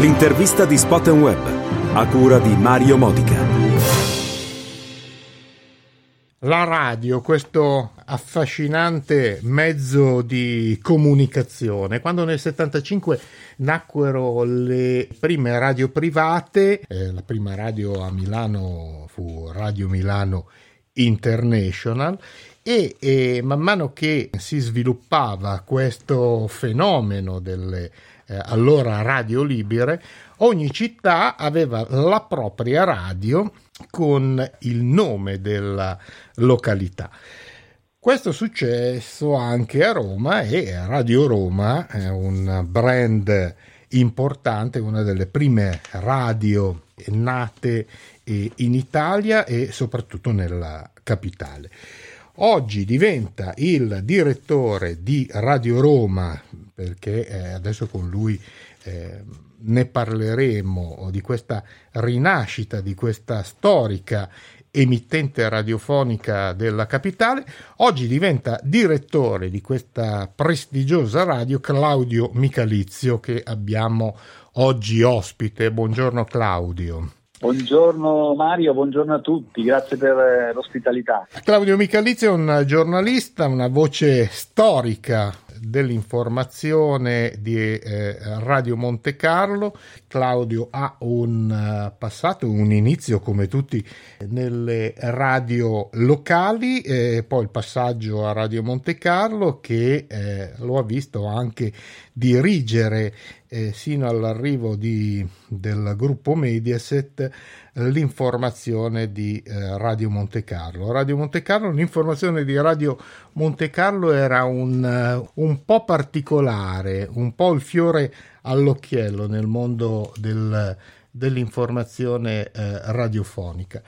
L'intervista di Spot Web, a cura di Mario Modica. La radio, questo affascinante mezzo di comunicazione. Quando nel 75 nacquero le prime radio private, eh, la prima radio a Milano fu Radio Milano International e, e man mano che si sviluppava questo fenomeno delle eh, allora radio libere, ogni città aveva la propria radio con il nome della località. Questo è successo anche a Roma e Radio Roma è un brand importante, una delle prime radio nate in Italia e soprattutto nella capitale. Oggi diventa il direttore di Radio Roma, perché eh, adesso con lui eh, ne parleremo, di questa rinascita, di questa storica emittente radiofonica della capitale. Oggi diventa direttore di questa prestigiosa radio Claudio Michalizio che abbiamo oggi ospite. Buongiorno Claudio. Buongiorno Mario, buongiorno a tutti, grazie per eh, l'ospitalità. Claudio Michalizio è un giornalista, una voce storica dell'informazione di eh, Radio Monte Carlo. Claudio ha un uh, passato, un inizio come tutti nelle radio locali, eh, poi il passaggio a Radio Monte Carlo che eh, lo ha visto anche dirigere eh, sino all'arrivo di, del gruppo Mediaset l'informazione di eh, Radio Monte Carlo. Radio Monte Carlo, l'informazione di Radio Monte Carlo era un, un po' particolare, un po' il fiore all'occhiello nel mondo del, dell'informazione uh, radiofonica.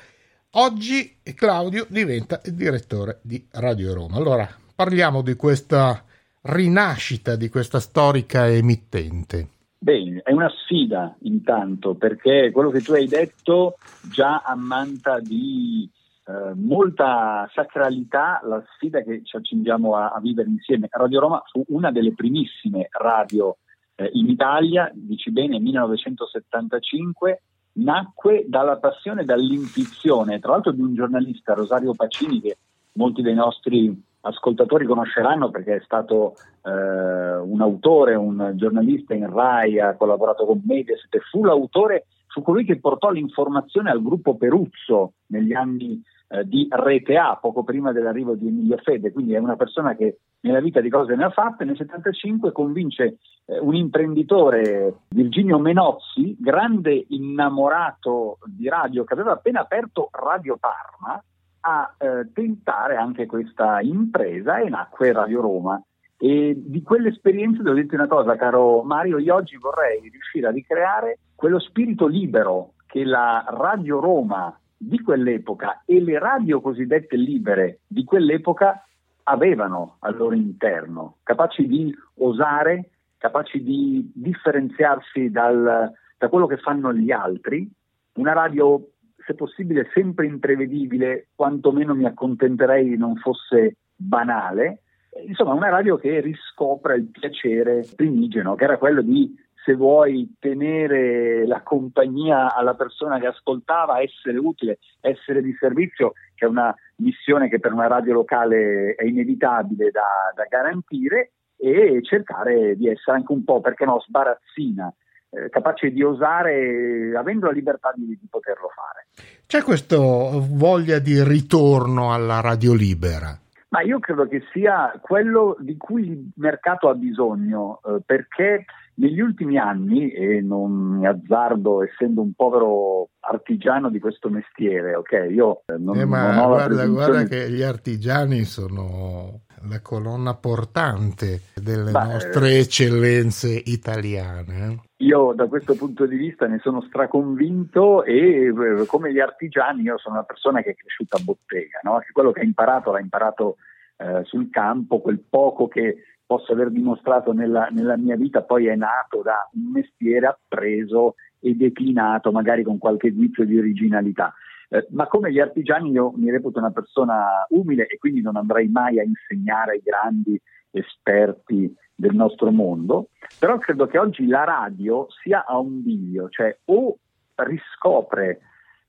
Oggi Claudio diventa il direttore di Radio Roma. Allora parliamo di questa rinascita di questa storica emittente. Bene, è una sfida intanto perché quello che tu hai detto già ammanta di eh, molta sacralità la sfida che ci accingiamo a, a, vivere insieme. Radio Roma fu una delle primissime radio eh, in Italia, dici bene, 1975, nacque dalla passione dall'intuizione, tra l'altro di un giornalista, Rosario Pacini, che molti dei nostri ascoltatori conosceranno perché è stato eh, un autore, un giornalista in RAI, ha collaborato con Mediaset fu l'autore, fu colui che portò l'informazione al gruppo Peruzzo negli anni eh, di Rete A, poco prima dell'arrivo di Emilio Fede, quindi è una persona che nella vita di cose ne ha fatte. Nel 75 convince eh, un imprenditore, Virginio Menozzi, grande innamorato di radio, che aveva appena aperto Radio Parma, a eh, tentare anche questa impresa e nacque Radio Roma. E di quell'esperienza devo dirti una cosa, caro Mario, io oggi vorrei riuscire a ricreare quello spirito libero che la Radio Roma di quell'epoca e le radio cosiddette libere di quell'epoca avevano al loro interno, capaci di osare, capaci di differenziarsi dal, da quello che fanno gli altri, una radio se possibile sempre imprevedibile, quantomeno mi accontenterei non fosse banale, insomma una radio che riscopre il piacere primigeno, che era quello di se vuoi tenere la compagnia alla persona che ascoltava, essere utile, essere di servizio, che è una missione che per una radio locale è inevitabile da, da garantire, e cercare di essere anche un po', perché no, sbarazzina eh, capace di osare avendo la libertà di, di, poterlo fare. C'è questa voglia di ritorno alla radio libera? Ma io credo che sia quello di cui il mercato ha bisogno, eh, perché negli ultimi anni, e non mi azzardo essendo un povero artigiano di questo mestiere, ok? Io eh, non, eh, ma non ho guarda, presunzione... guarda che gli artigiani sono la colonna portante delle Beh, nostre eccellenze italiane. Eh. Io da questo punto di vista ne sono straconvinto e eh, come gli artigiani io sono una persona che è cresciuta a bottega, no? quello che ha imparato l'ha imparato eh, sul campo, quel poco che posso aver dimostrato nella, nella mia vita poi è nato da un mestiere appreso e declinato magari con qualche guizzo di originalità. Eh, ma come gli artigiani io mi reputo una persona umile e quindi non andrei mai a insegnare ai grandi esperti del nostro mondo, però credo che oggi la radio sia a un bivio, cioè o riscopre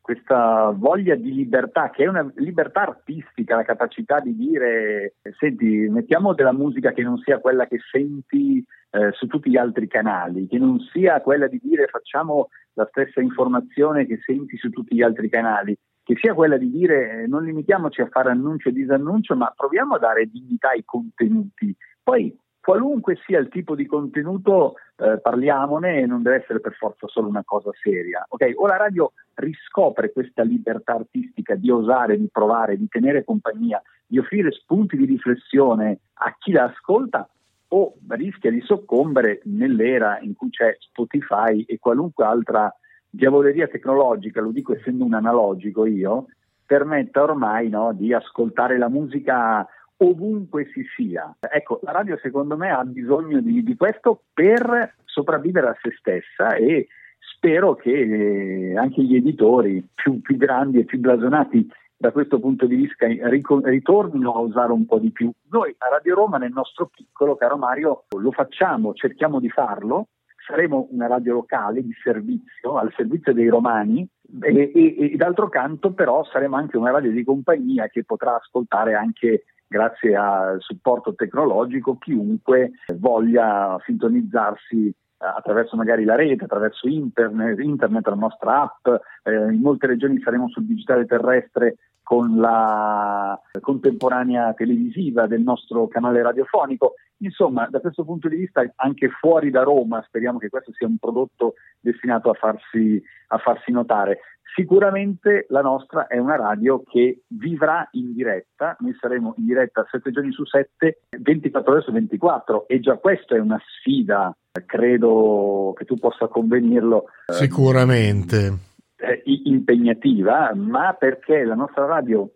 questa voglia di libertà, che è una libertà artistica, la capacità di dire, senti, mettiamo della musica che non sia quella che senti eh, su tutti gli altri canali, che non sia quella di dire facciamo la stessa informazione che senti su tutti gli altri canali, che sia quella di dire eh, non limitiamoci a fare annuncio e disannuncio, ma proviamo a dare dignità ai contenuti. Poi qualunque sia il tipo di contenuto, eh, parliamone e non deve essere per forza solo una cosa seria. Okay? O la radio riscopre questa libertà artistica di osare, di provare, di tenere compagnia, di offrire spunti di riflessione a chi la ascolta, o rischia di soccombere nell'era in cui c'è Spotify e qualunque altra diavoleria tecnologica, lo dico essendo un analogico io, permetta ormai no, di ascoltare la musica ovunque si sia. Ecco, la radio secondo me ha bisogno di, di questo per sopravvivere a se stessa e spero che eh, anche gli editori più, più, grandi e più blasonati da questo punto di vista ritornino a usare un po' di più. Noi a Radio Roma nel nostro piccolo, caro Mario, lo facciamo, cerchiamo di farlo, saremo una radio locale di servizio, al servizio dei romani e, e, e d'altro canto però saremo anche una radio di compagnia che potrà ascoltare anche grazie al supporto tecnologico chiunque voglia sintonizzarsi attraverso magari la rete, attraverso internet, internet la nostra app, eh, in molte regioni saremo sul digitale terrestre con la contemporanea televisiva del nostro canale radiofonico. Insomma, da questo punto di vista, anche fuori da Roma, speriamo che questo sia un prodotto destinato a farsi, a farsi notare. Sicuramente la nostra è una radio che vivrà in diretta, noi saremo in diretta 7 giorni su 7, 24 ore su 24 e già questa è una sfida, credo che tu possa convenirlo. Sicuramente eh, impegnativa, ma perché la nostra radio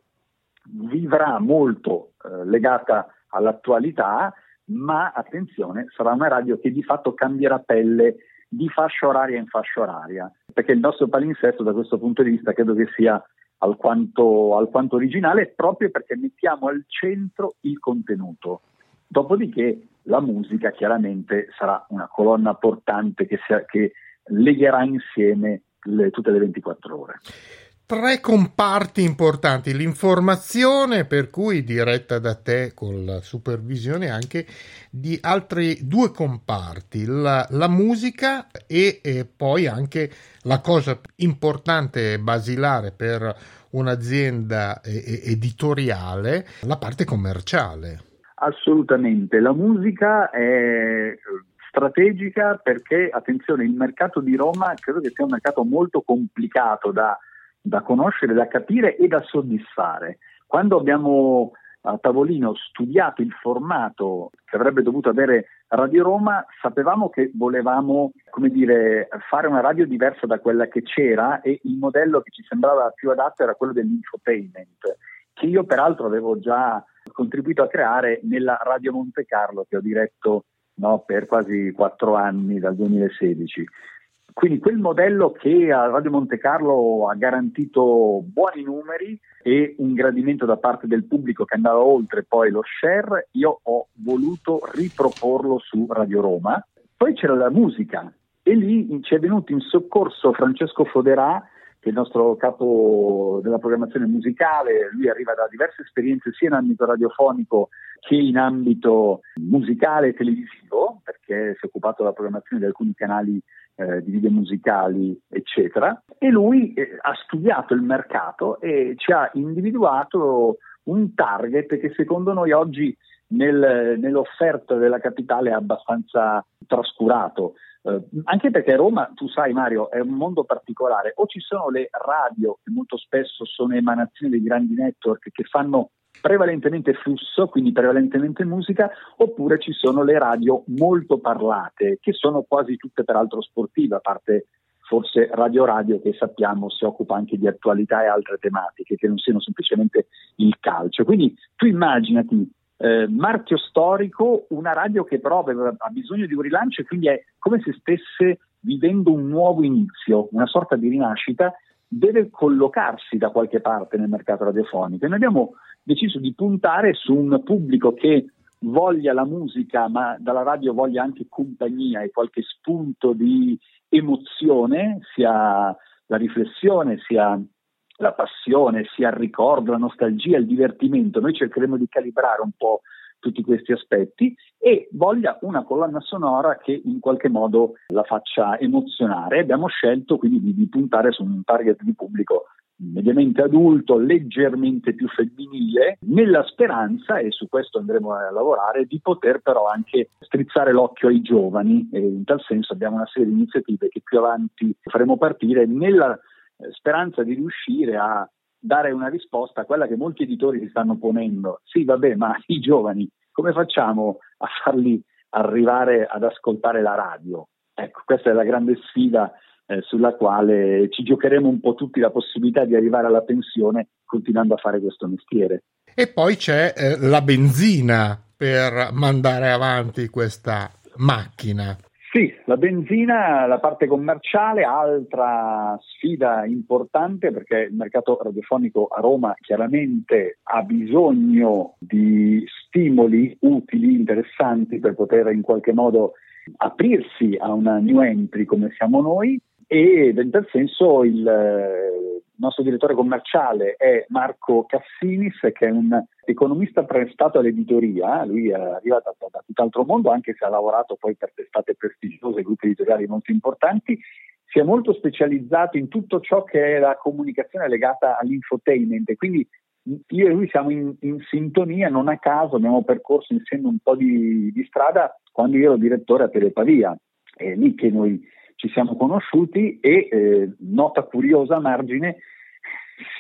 vivrà molto eh, legata all'attualità, ma attenzione, sarà una radio che di fatto cambierà pelle di fascia oraria in fascia oraria, perché il nostro palinsesto da questo punto di vista credo che sia alquanto, alquanto originale proprio perché mettiamo al centro il contenuto. Dopodiché la musica chiaramente sarà una colonna portante che, sia, che legherà insieme le, tutte le 24 ore. Tre comparti importanti, l'informazione per cui diretta da te con la supervisione anche di altri due comparti, la, la musica e, e, poi anche la cosa importante e basilare per un'azienda editoriale, la parte commerciale. Assolutamente, la musica è strategica perché, attenzione, il mercato di Roma credo che sia un mercato molto complicato da, da conoscere, da capire e da soddisfare. Quando abbiamo a tavolino studiato il formato che avrebbe dovuto avere Radio Roma, sapevamo che volevamo, dire, fare una radio diversa da quella che c'era e il modello che ci sembrava più adatto era quello dell'infotainment, che io peraltro avevo già contribuito a creare nella Radio Monte Carlo che ho diretto no, per quasi quattro anni dal 2016. Quindi quel modello che a Radio Monte Carlo ha garantito buoni numeri e un gradimento da parte del pubblico che andava oltre poi lo share, io ho voluto riproporlo su Radio Roma. Poi c'era la musica e lì ci è venuto in soccorso Francesco Foderà che è il nostro capo della programmazione musicale, lui arriva da diverse esperienze sia in ambito radiofonico che in ambito musicale e televisivo, perché si è occupato della programmazione di alcuni canali eh, di video musicali, eccetera, e lui eh, ha studiato il mercato e ci ha individuato un target che secondo noi oggi nel, nell'offerta della capitale è abbastanza trascurato. Eh, anche perché Roma, tu sai Mario, è un mondo particolare, o ci sono le radio che molto spesso sono emanazioni dei grandi network che fanno prevalentemente flusso, quindi prevalentemente musica, oppure ci sono le radio molto parlate, che sono quasi tutte peraltro sportive, a parte forse Radio Radio che sappiamo si occupa anche di attualità e altre tematiche, che non siano semplicemente il calcio. Quindi tu immaginati eh, marchio storico, una radio che però aveva, ha bisogno di un rilancio e quindi è come se stesse vivendo un nuovo inizio, una sorta di rinascita, deve collocarsi da qualche parte nel mercato radiofonico. E noi abbiamo deciso di puntare su un pubblico che voglia la musica, ma dalla radio voglia anche compagnia e qualche spunto di emozione, sia la riflessione, sia la passione, sia il ricordo, la nostalgia, il divertimento. Noi cercheremo di calibrare un po' tutti questi aspetti e voglia una colonna sonora che in qualche modo la faccia emozionare. Abbiamo scelto quindi di, di puntare su un target di pubblico mediamente adulto, leggermente più femminile, nella speranza, e su questo andremo a lavorare, di poter però anche strizzare l'occhio ai giovani e in tal senso abbiamo una serie di iniziative che più avanti faremo partire nella speranza di riuscire a dare una risposta a quella che molti editori si stanno ponendo. Sì, vabbè, ma i giovani come facciamo a farli arrivare ad ascoltare la radio? Ecco, questa è la grande sfida eh, sulla quale ci giocheremo un po' tutti la possibilità di arrivare alla pensione continuando a fare questo mestiere. E poi c'è eh, la benzina per mandare avanti questa macchina. Sì, la benzina, la parte commerciale, altra sfida importante perché il mercato radiofonico a Roma chiaramente ha bisogno di stimoli utili, interessanti per poter in qualche modo aprirsi a una new entry come siamo noi e in tal senso il eh, nostro direttore commerciale è Marco Cassinis che è un economista prestato all'editoria, lui è arrivato da, da tutt'altro mondo anche se ha lavorato poi per testate prestigiose, gruppi editoriali molto importanti, si è molto specializzato in tutto ciò che è la comunicazione legata all'infotainment. Quindi io e lui siamo in, in, sintonia, non a caso abbiamo percorso insieme un po' di, di strada quando io ero direttore a Telepavia, è lì che noi ci siamo conosciuti e eh, nota curiosa a margine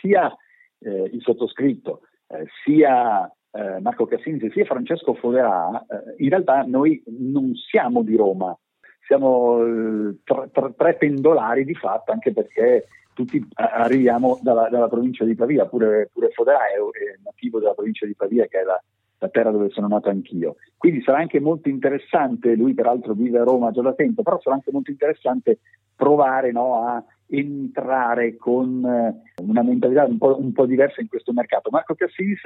sia eh, il sottoscritto eh, sia eh, Marco Cassini sia Francesco Foderà eh, in realtà noi non siamo di Roma. Siamo eh, tre, tre, tre pendolari di fatto anche perché tutti arriviamo dalla, dalla provincia di Pavia, pure, pure Foderà è, è, nativo della provincia di Pavia che è la, la terra dove sono nato anch'io. Quindi sarà anche molto interessante, lui peraltro vive a Roma già da tempo, però sarà anche molto interessante provare no, a entrare con eh, una mentalità un po', un po', diversa in questo mercato. Marco Cassis,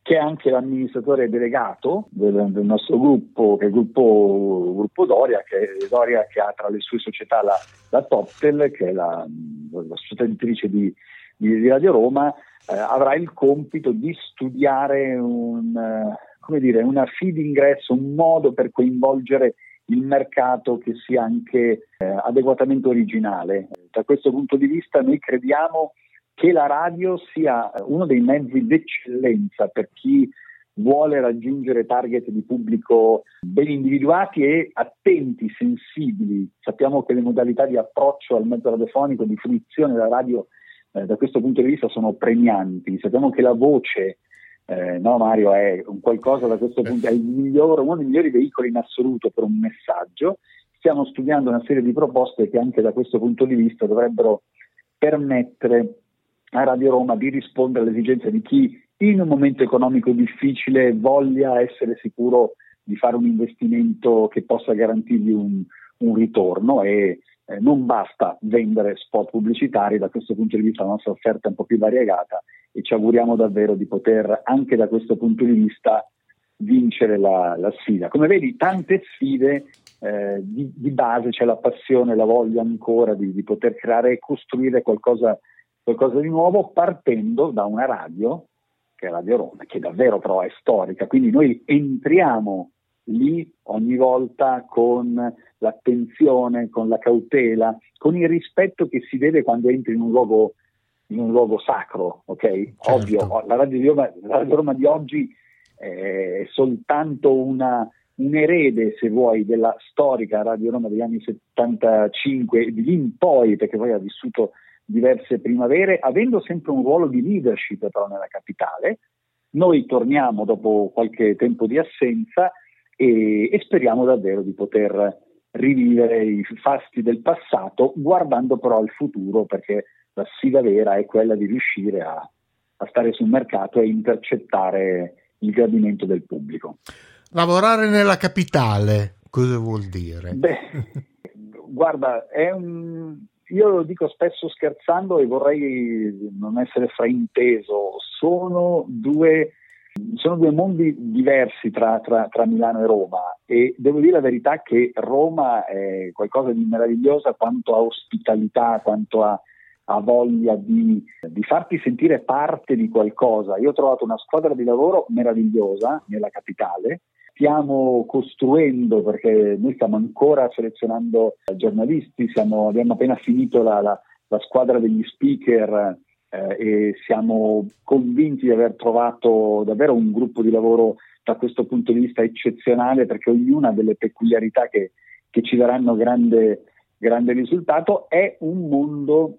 che è anche l'amministratore delegato del, del nostro gruppo, che è il gruppo, gruppo Doria, che Doria che ha tra le sue società la, la Toptel, che è la, la società editrice di, di, di Radio Roma, eh, avrà il compito di studiare un, eh, dire, una fee d'ingresso, un modo per coinvolgere il mercato che sia anche eh, adeguatamente originale. Da questo punto di vista noi crediamo che la radio sia uno dei mezzi d'eccellenza per chi vuole raggiungere target di pubblico ben individuati e attenti, sensibili. Sappiamo che le modalità di approccio al mezzo radiofonico, di fruizione della radio eh, da questo punto di vista sono premianti. Sappiamo che la voce, eh, no Mario, è un qualcosa da questo punto, è miglior, uno dei migliori veicoli in assoluto per un messaggio. Stiamo studiando una serie di proposte che anche da questo punto di vista dovrebbero permettere a Radio Roma di rispondere alle esigenze di chi in un momento economico difficile voglia essere sicuro di fare un investimento che possa garantirgli un, un ritorno e eh, non basta vendere spot pubblicitari, da questo punto di vista la nostra offerta è un po' più variegata e ci auguriamo davvero di poter anche da questo punto di vista vincere la, la sfida. Come vedi, tante sfide eh, di, di, base, c'è la passione, la voglia ancora di, di poter creare e costruire qualcosa, qualcosa di nuovo partendo da una radio, che è Radio Roma, che davvero però è storica, quindi noi entriamo lì ogni volta con l'attenzione, con la cautela, con il rispetto che si deve quando entri in un luogo, in un luogo sacro, ok? Certo. Ovvio, la Radio, Roma, la Radio Roma di oggi è soltanto una, un erede, se vuoi, della storica Radio Roma degli anni 75 e di in poi, perché poi ha vissuto diverse primavere, avendo sempre un ruolo di leadership però nella capitale. Noi torniamo dopo qualche tempo di assenza e, e speriamo davvero di poter rivivere i fasti del passato guardando però al futuro perché la sfida vera è quella di riuscire a, a stare sul mercato e intercettare il gradimento del pubblico. Lavorare nella capitale, cosa vuol dire? Beh, guarda, un... io lo dico spesso scherzando e vorrei non essere frainteso, sono due sono due mondi diversi tra, tra, tra, Milano e Roma e devo dire la verità che Roma è qualcosa di meravigliosa quanto a ospitalità, quanto a, a voglia di, di, farti sentire parte di qualcosa. Io ho trovato una squadra di lavoro meravigliosa nella capitale. Stiamo costruendo, perché noi stiamo ancora selezionando giornalisti, siamo, abbiamo appena finito la, la, la squadra degli speaker eh, e siamo convinti di aver trovato davvero un gruppo di lavoro da questo punto di vista eccezionale perché ognuna delle peculiarità che, che ci daranno grande, grande risultato. È un mondo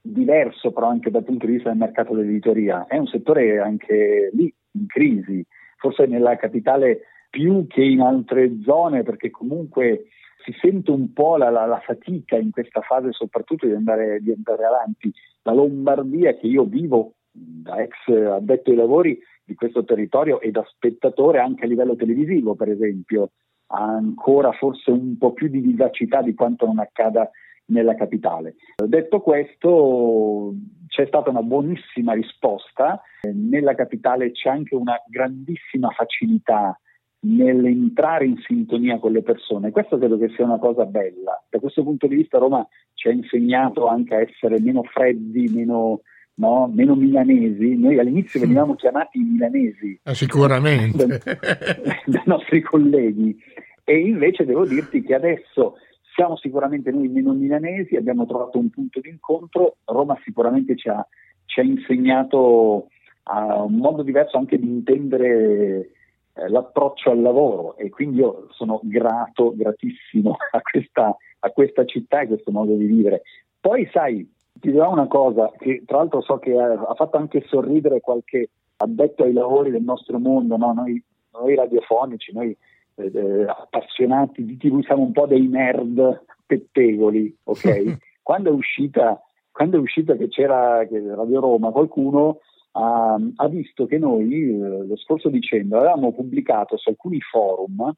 diverso però anche dal punto di vista del mercato dell'editoria, è un settore anche lì in crisi, forse nella capitale più che in altre zone perché comunque si sente un po' la, la, la fatica in questa fase soprattutto di andare, di andare avanti. La Lombardia che io vivo da ex addetto ai lavori di questo territorio e da spettatore anche a livello televisivo, per esempio, ha ancora forse un po' più di vivacità di quanto non accada nella capitale. Detto questo, c'è stata una buonissima risposta, nella capitale c'è anche una grandissima facilità nell'entrare in sintonia con le persone. Questo credo che sia una cosa bella. Da questo punto di vista Roma ci ha insegnato anche a essere meno freddi, meno, no? meno milanesi. Noi all'inizio venivamo chiamati milanesi. Eh, sicuramente. dai nostri colleghi. E invece devo dirti che adesso siamo sicuramente noi meno milanesi, abbiamo trovato un punto di incontro. Roma sicuramente ci ha, ci ha insegnato a un modo diverso anche di intendere eh, l'approccio al lavoro e quindi io sono grato, gratissimo a questa, a questa città e a questo modo di vivere. Poi sai, ti dirò una cosa che tra l'altro so che ha, fatto anche sorridere qualche addetto ai lavori del nostro mondo, no? noi, noi, radiofonici, noi eh, eh appassionati di TV siamo un po' dei nerd pettegoli, ok? quando, è uscita, quando è uscita che c'era che Radio Roma, qualcuno ha, ha visto che noi eh, lo scorso dicembre avevamo pubblicato su alcuni forum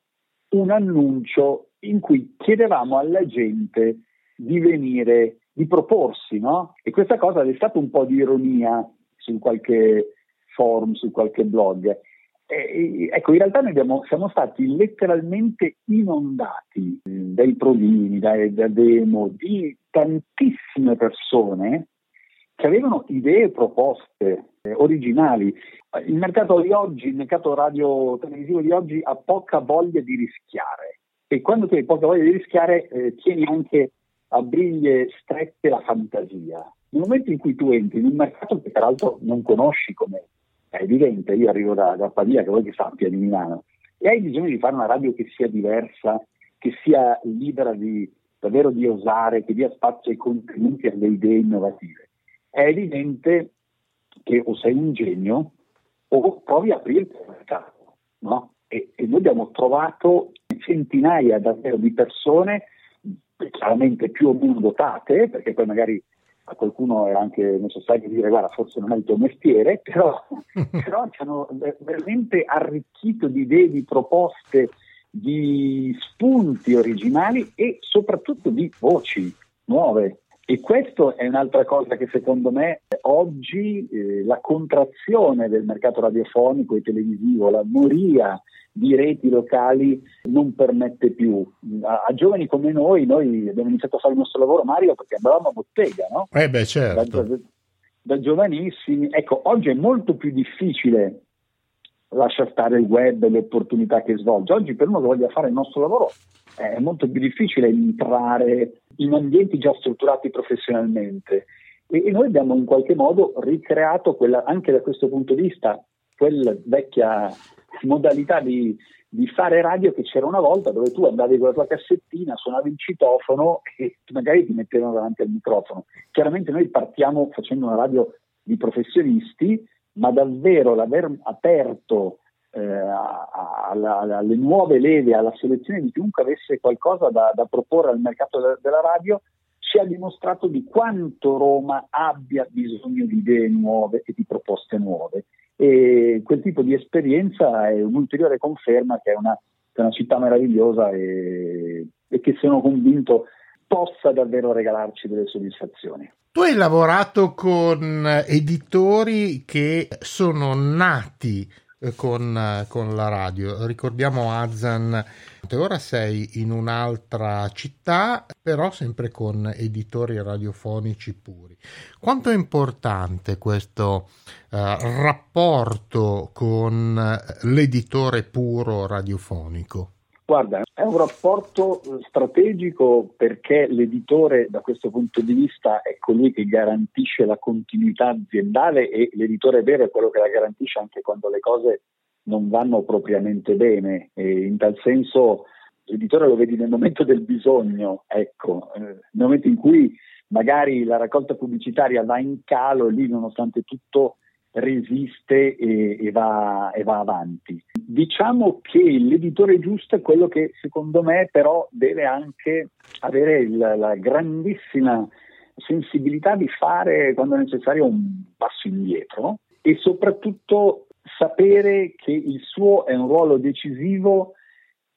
un annuncio in cui chiedevamo alla gente di venire, di proporsi, no? E questa cosa è stata un po' di ironia su qualche forum, su qualche blog. E, ecco, in realtà noi abbiamo, siamo stati letteralmente inondati dai provini, dai, da demo, di tantissime persone che avevano idee proposte originali. Il mercato di oggi, il mercato radio televisivo di oggi ha poca voglia di rischiare e quando tu hai poca voglia di rischiare eh, tieni anche a briglie strette la fantasia. Nel momento in cui tu entri in un mercato che peraltro non conosci come è evidente, io arrivo da, da Pavia, che vuoi che sappia di Milano, e hai bisogno di fare una radio che sia diversa, che sia libera di davvero di osare, che dia spazio ai contenuti e alle idee innovative è evidente che o sei un genio o provi a aprire il mercato. No? E, e, noi abbiamo trovato centinaia davvero di persone, chiaramente più o meno dotate, perché poi magari a qualcuno era anche necessario dire guarda forse non è il tuo mestiere, però, però ci hanno veramente arricchito di idee, di proposte, di spunti originali e soprattutto di voci nuove. E questa è un'altra cosa che secondo me oggi eh, la contrazione del mercato radiofonico e televisivo, la moria di reti locali non permette più. A, a, giovani come noi, noi abbiamo iniziato a fare il nostro lavoro, Mario, perché andavamo a bottega, no? Eh beh, certo. Da, da, da giovanissimi. Ecco, oggi è molto più difficile lascia stare il web e le opportunità che svolge. Oggi per uno che voglia fare il nostro lavoro è molto più difficile entrare in ambienti già strutturati professionalmente e, e noi abbiamo in qualche modo ricreato quella, anche da questo punto di vista quella vecchia modalità di, di, fare radio che c'era una volta dove tu andavi con la tua cassettina, suonavi il citofono e magari ti mettevano davanti al microfono. Chiaramente noi partiamo facendo una radio di professionisti ma davvero l'aver aperto eh, alla, alle nuove leve, alla selezione di chiunque avesse qualcosa da, da proporre al mercato de, della radio, ci ha dimostrato di quanto Roma abbia bisogno di idee nuove e di proposte nuove. E quel tipo di esperienza è un'ulteriore conferma che è una, che è una città meravigliosa e, e che sono convinto possa davvero regalarci delle soddisfazioni. Tu hai lavorato con editori che sono nati con, eh, con, la radio. Ricordiamo Azan, ora sei in un'altra città, però sempre con editori radiofonici puri. Quanto è importante questo uh, rapporto con l'editore puro radiofonico? Guarda, è un rapporto strategico perché l'editore da questo punto di vista è colui che garantisce la continuità aziendale e l'editore vero è quello che la garantisce anche quando le cose non vanno propriamente bene. E in tal senso l'editore lo vedi nel momento del bisogno, ecco, eh, nel momento in cui magari la raccolta pubblicitaria va in calo lì nonostante tutto resiste e, e, va, e, va, avanti. Diciamo che l'editore giusto è quello che secondo me però deve anche avere il, la grandissima sensibilità di fare quando necessario un passo indietro e soprattutto sapere che il suo è un ruolo decisivo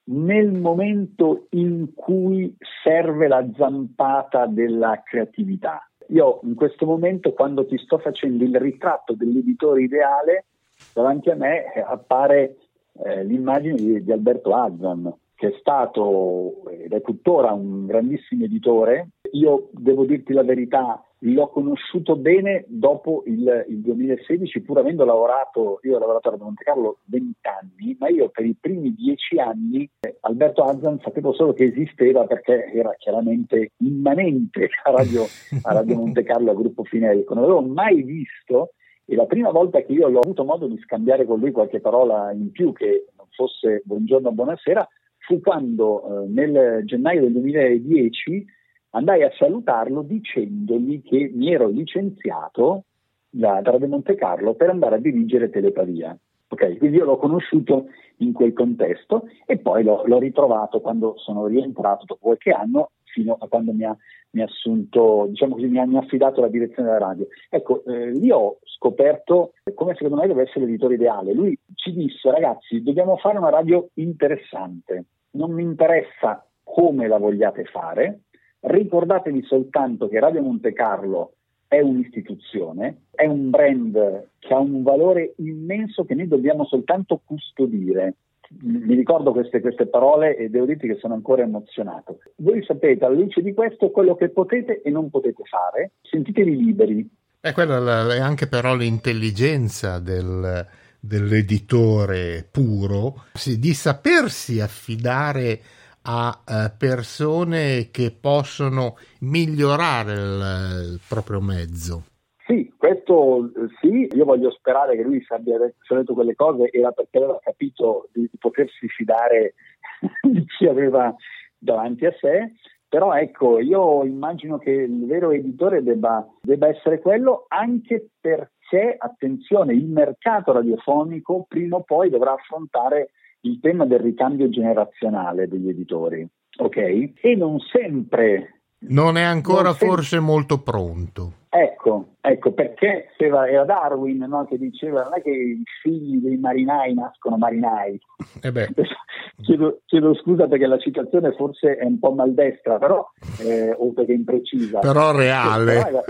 nel momento in cui serve la zampata della creatività. Io in questo momento, quando ti sto facendo il ritratto dell'editore ideale, davanti a me appare eh, l'immagine di, di Alberto Azzan, che è stato ed è tuttora un grandissimo editore. Io devo dirti la verità, l'ho conosciuto bene dopo il, il 2016, pur avendo lavorato, io ho lavorato a Monte Carlo 20 anni, ma io per i primi 10 anni eh, Alberto Azzan sapevo solo che esisteva perché era chiaramente immanente a Radio, a Radio Monte Carlo, a Gruppo Finelco. Non avevo mai visto e la prima volta che io l'ho avuto modo di scambiare con lui qualche parola in più che non fosse buongiorno, buonasera, fu quando eh, nel gennaio del 2010 andai a salutarlo dicendogli che mi ero licenziato da, da Radio Monte Carlo per andare a dirigere Telepadia. Okay, quindi io l'ho conosciuto in quel contesto e poi l'ho, l'ho, ritrovato quando sono rientrato dopo qualche anno fino a quando mi ha, mi assunto, diciamo così, mi ha, affidato la direzione della radio. Ecco, eh, lì ho scoperto come secondo me deve essere l'editore ideale. Lui ci disse, ragazzi, dobbiamo fare una radio interessante, non mi interessa come la vogliate fare, Ricordatevi soltanto che Radio Monte Carlo è un'istituzione, è un brand che ha un valore immenso che noi dobbiamo soltanto custodire. Mi ricordo queste, queste parole e devo dirti che sono ancora emozionato. Voi sapete alla luce di questo quello che potete e non potete fare, sentitevi liberi. E quella è anche però l'intelligenza del, dell'editore puro, di sapersi affidare a eh, persone che possono migliorare il, il proprio mezzo. Sì, questo sì, io voglio sperare che lui abbia detto quelle cose era perché aveva capito di, di potersi fidare di chi aveva davanti a sé, però ecco, io immagino che il vero editore debba, debba essere quello anche perché, attenzione, il mercato radiofonico prima o poi dovrà affrontare il tema del ricambio generazionale degli editori, ok? E non sempre... Non è ancora non forse sempre... molto pronto. Ecco, ecco perché era Darwin no, che diceva non è che i figli dei marinai nascono marinai. Eh chiedo, chiedo, scusa perché la citazione forse è un po' maldestra, però, eh, o perché imprecisa. Però reale. Però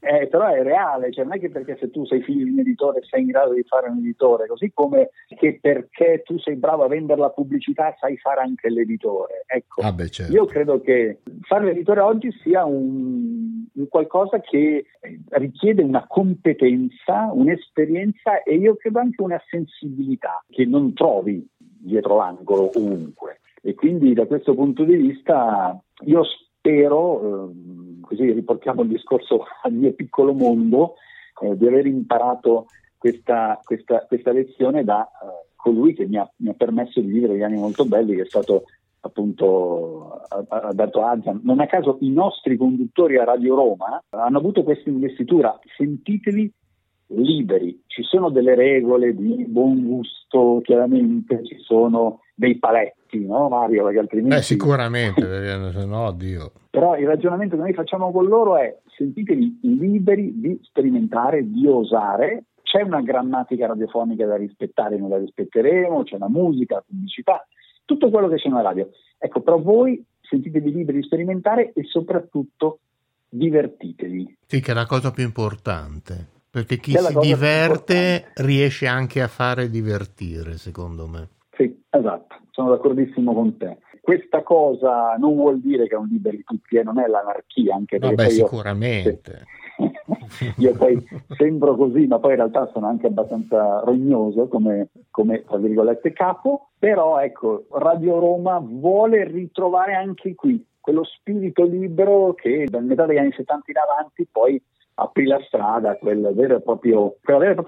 è, eh, però è reale, cioè non è che perché se tu sei figlio di un editore sei in grado di fare un editore, così come che perché tu sei bravo a vendere la pubblicità sai fare anche l'editore. Ecco, ah beh, certo. io credo che fare l'editore oggi sia un, un qualcosa che richiede una competenza, un'esperienza e io credo anche una sensibilità che non trovi dietro l'angolo ovunque. E quindi da questo punto di vista io spero, eh, così riportiamo il discorso al mio piccolo mondo, eh, di aver imparato questa, questa, questa lezione da eh, colui che mi ha, mi ha permesso di vivere degli anni molto belli, che è stato appunto Alberto Adjan. Non a caso i nostri conduttori a Radio Roma hanno avuto questa investitura, sentitevi liberi, ci sono delle regole di buon gusto, chiaramente ci sono dei paletti, no Mario? Perché altrimenti... Eh, sicuramente, perché no, Dio. Però il ragionamento che noi facciamo con loro è sentitevi liberi di sperimentare, di osare, c'è una grammatica radiofonica da rispettare, noi la rispetteremo, c'è una musica, la pubblicità, tutto quello che c'è nella radio. Ecco, però voi sentitevi liberi di sperimentare e soprattutto divertitevi. Sì, che è la cosa più importante. Perché chi si diverte riesce anche a fare divertire, secondo me. Sì, esatto, sono d'accordissimo con te. Questa cosa non vuol dire che è un liberi tutti e non è l'anarchia, anche perché Vabbè, sicuramente. Io, io poi sembro così, ma poi in realtà sono anche abbastanza rognoso come, come tra virgolette capo, però ecco, Radio Roma vuole ritrovare anche qui quello spirito libero che dal metà degli anni 70 in avanti poi aprì la strada a quella vera e propria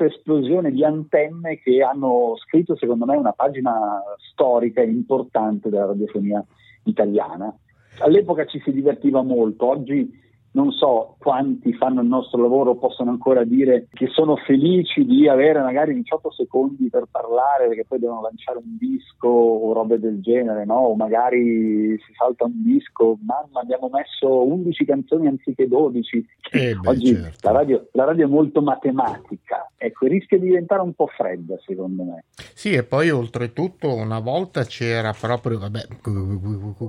esplosione di antenne che hanno scritto secondo me una pagina storica importante della radiofonia italiana. All'epoca ci si divertiva molto, oggi non so quanti fanno il nostro lavoro possono ancora dire che sono felici di avere magari 18 secondi per parlare perché poi devono lanciare un disco o robe del genere, no? O magari si salta un disco, mamma abbiamo messo 11 canzoni anziché 12. Eh beh, Oggi certo. la, radio, la radio è molto matematica, ecco, rischia di diventare un po' fredda secondo me. Sì, e poi oltretutto una volta c'era proprio, vabbè,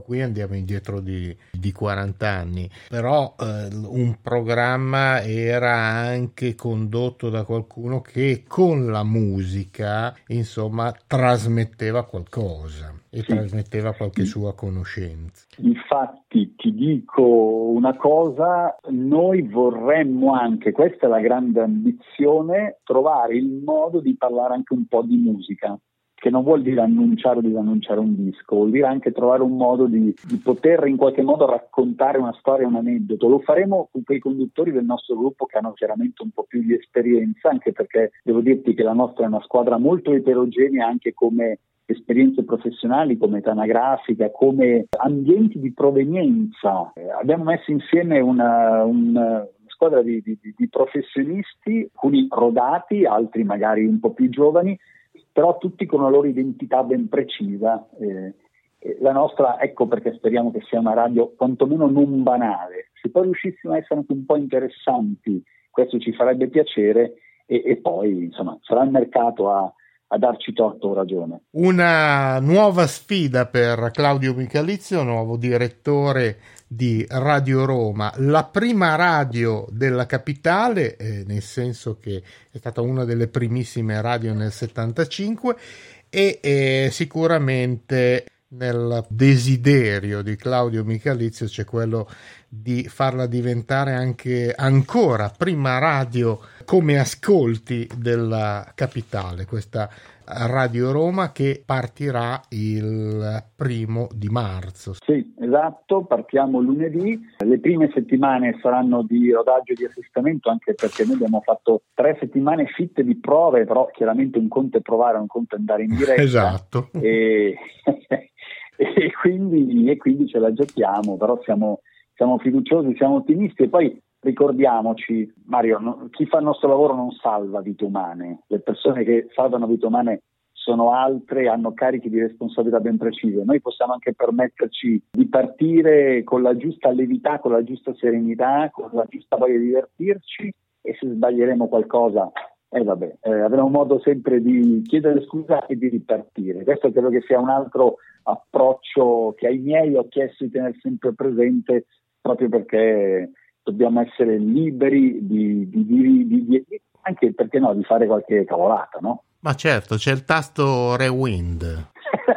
qui andiamo indietro di, di 40 anni, però eh, un programma era anche condotto da qualcuno che con la musica, insomma, trasmetteva qualcosa e Sì. trasmetteva qualche sua conoscenza. Infatti ti dico una cosa, noi vorremmo anche, questa è la grande ambizione, trovare il modo di parlare anche un po' di musica che non vuol dire annunciare o disannunciare un disco, vuol dire anche trovare un modo di, di poter in qualche modo raccontare una storia, un aneddoto. Lo faremo con quei conduttori del nostro gruppo che hanno chiaramente un po' più di esperienza, anche perché devo dirti che la nostra è una squadra molto eterogenea anche come esperienze professionali, come età anagrafica, come ambienti di provenienza. Eh, abbiamo messo insieme una, una squadra di, di, di professionisti, alcuni rodati, altri magari un po' più giovani, però tutti con una loro identità ben precisa. Eh, la nostra, ecco perché speriamo che sia una radio quantomeno non banale. Se poi riuscissimo a essere anche un po' interessanti, questo ci farebbe piacere e, e poi insomma sarà il mercato a, a darci torto ragione. Una nuova sfida per Claudio Michalizio, nuovo direttore di Radio Roma, la prima radio della capitale, eh, nel senso che è stata una delle primissime radio nel 75 e eh, sicuramente nel desiderio di Claudio Michalizio c'è quello di farla diventare anche ancora prima radio come ascolti della capitale, questa Radio Roma che partirà il primo di marzo. Sì, esatto, partiamo lunedì. Le prime settimane saranno di rodaggio e di assestamento, anche perché noi abbiamo fatto tre settimane fitte di prove, però chiaramente un conto è provare, un conto è andare in diretta. Esatto. E, e, quindi, e quindi ce la giochiamo, però siamo, siamo fiduciosi, siamo ottimisti e poi ricordiamoci, Mario, no, chi fa il nostro lavoro non salva vite umane, le persone che salvano vite umane sono altre, hanno carichi di responsabilità ben precise. Noi possiamo anche permetterci di partire con la giusta levità, con la giusta serenità, con la giusta voglia di divertirci e se sbaglieremo qualcosa, eh vabbè, eh, avremo modo sempre di chiedere scusa e di ripartire. Questo credo che sia un altro approccio che ai miei ho chiesto di tenere sempre presente proprio perché dobbiamo essere liberi di, di, di, di, anche perché no, di fare qualche cavolata, no? Ma certo, c'è il tasto rewind.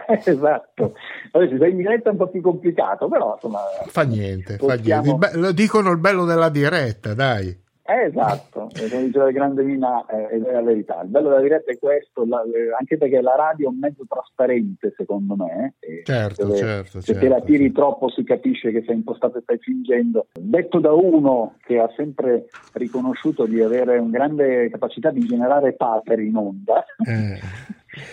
esatto, adesso sei in diretta è un po' più complicato, però insomma. Fa niente, possiamo... fa niente. Be- lo dicono il bello della diretta, dai. Eh, esatto, come diceva il grande Mina, eh, è la verità. Il bello della diretta è questo, la, eh, anche perché la radio è un mezzo trasparente, secondo me. Eh, certo, dove, certo. Se certo, te la tiri certo. troppo si capisce che sei impostato e stai fingendo. Detto da uno che ha sempre riconosciuto di avere una grande capacità di generare paper in onda.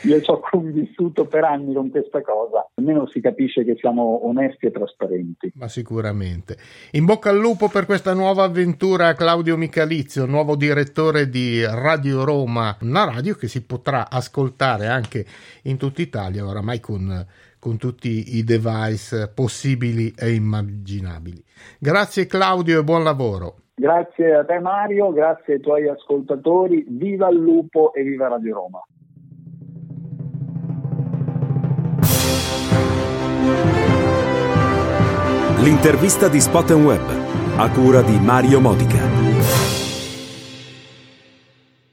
Io ci ho convissuto per anni con questa cosa, almeno si capisce che siamo onesti e trasparenti. Ma sicuramente. In bocca al lupo per questa nuova avventura Claudio Michalizio, nuovo direttore di Radio Roma, una radio che si potrà ascoltare anche in tutta Italia, oramai con, con tutti i device possibili e immaginabili. Grazie Claudio e buon lavoro. Grazie a te Mario, grazie ai tuoi ascoltatori, viva il lupo e viva Radio Roma. L'intervista di Spot Web, a cura di Mario Modica.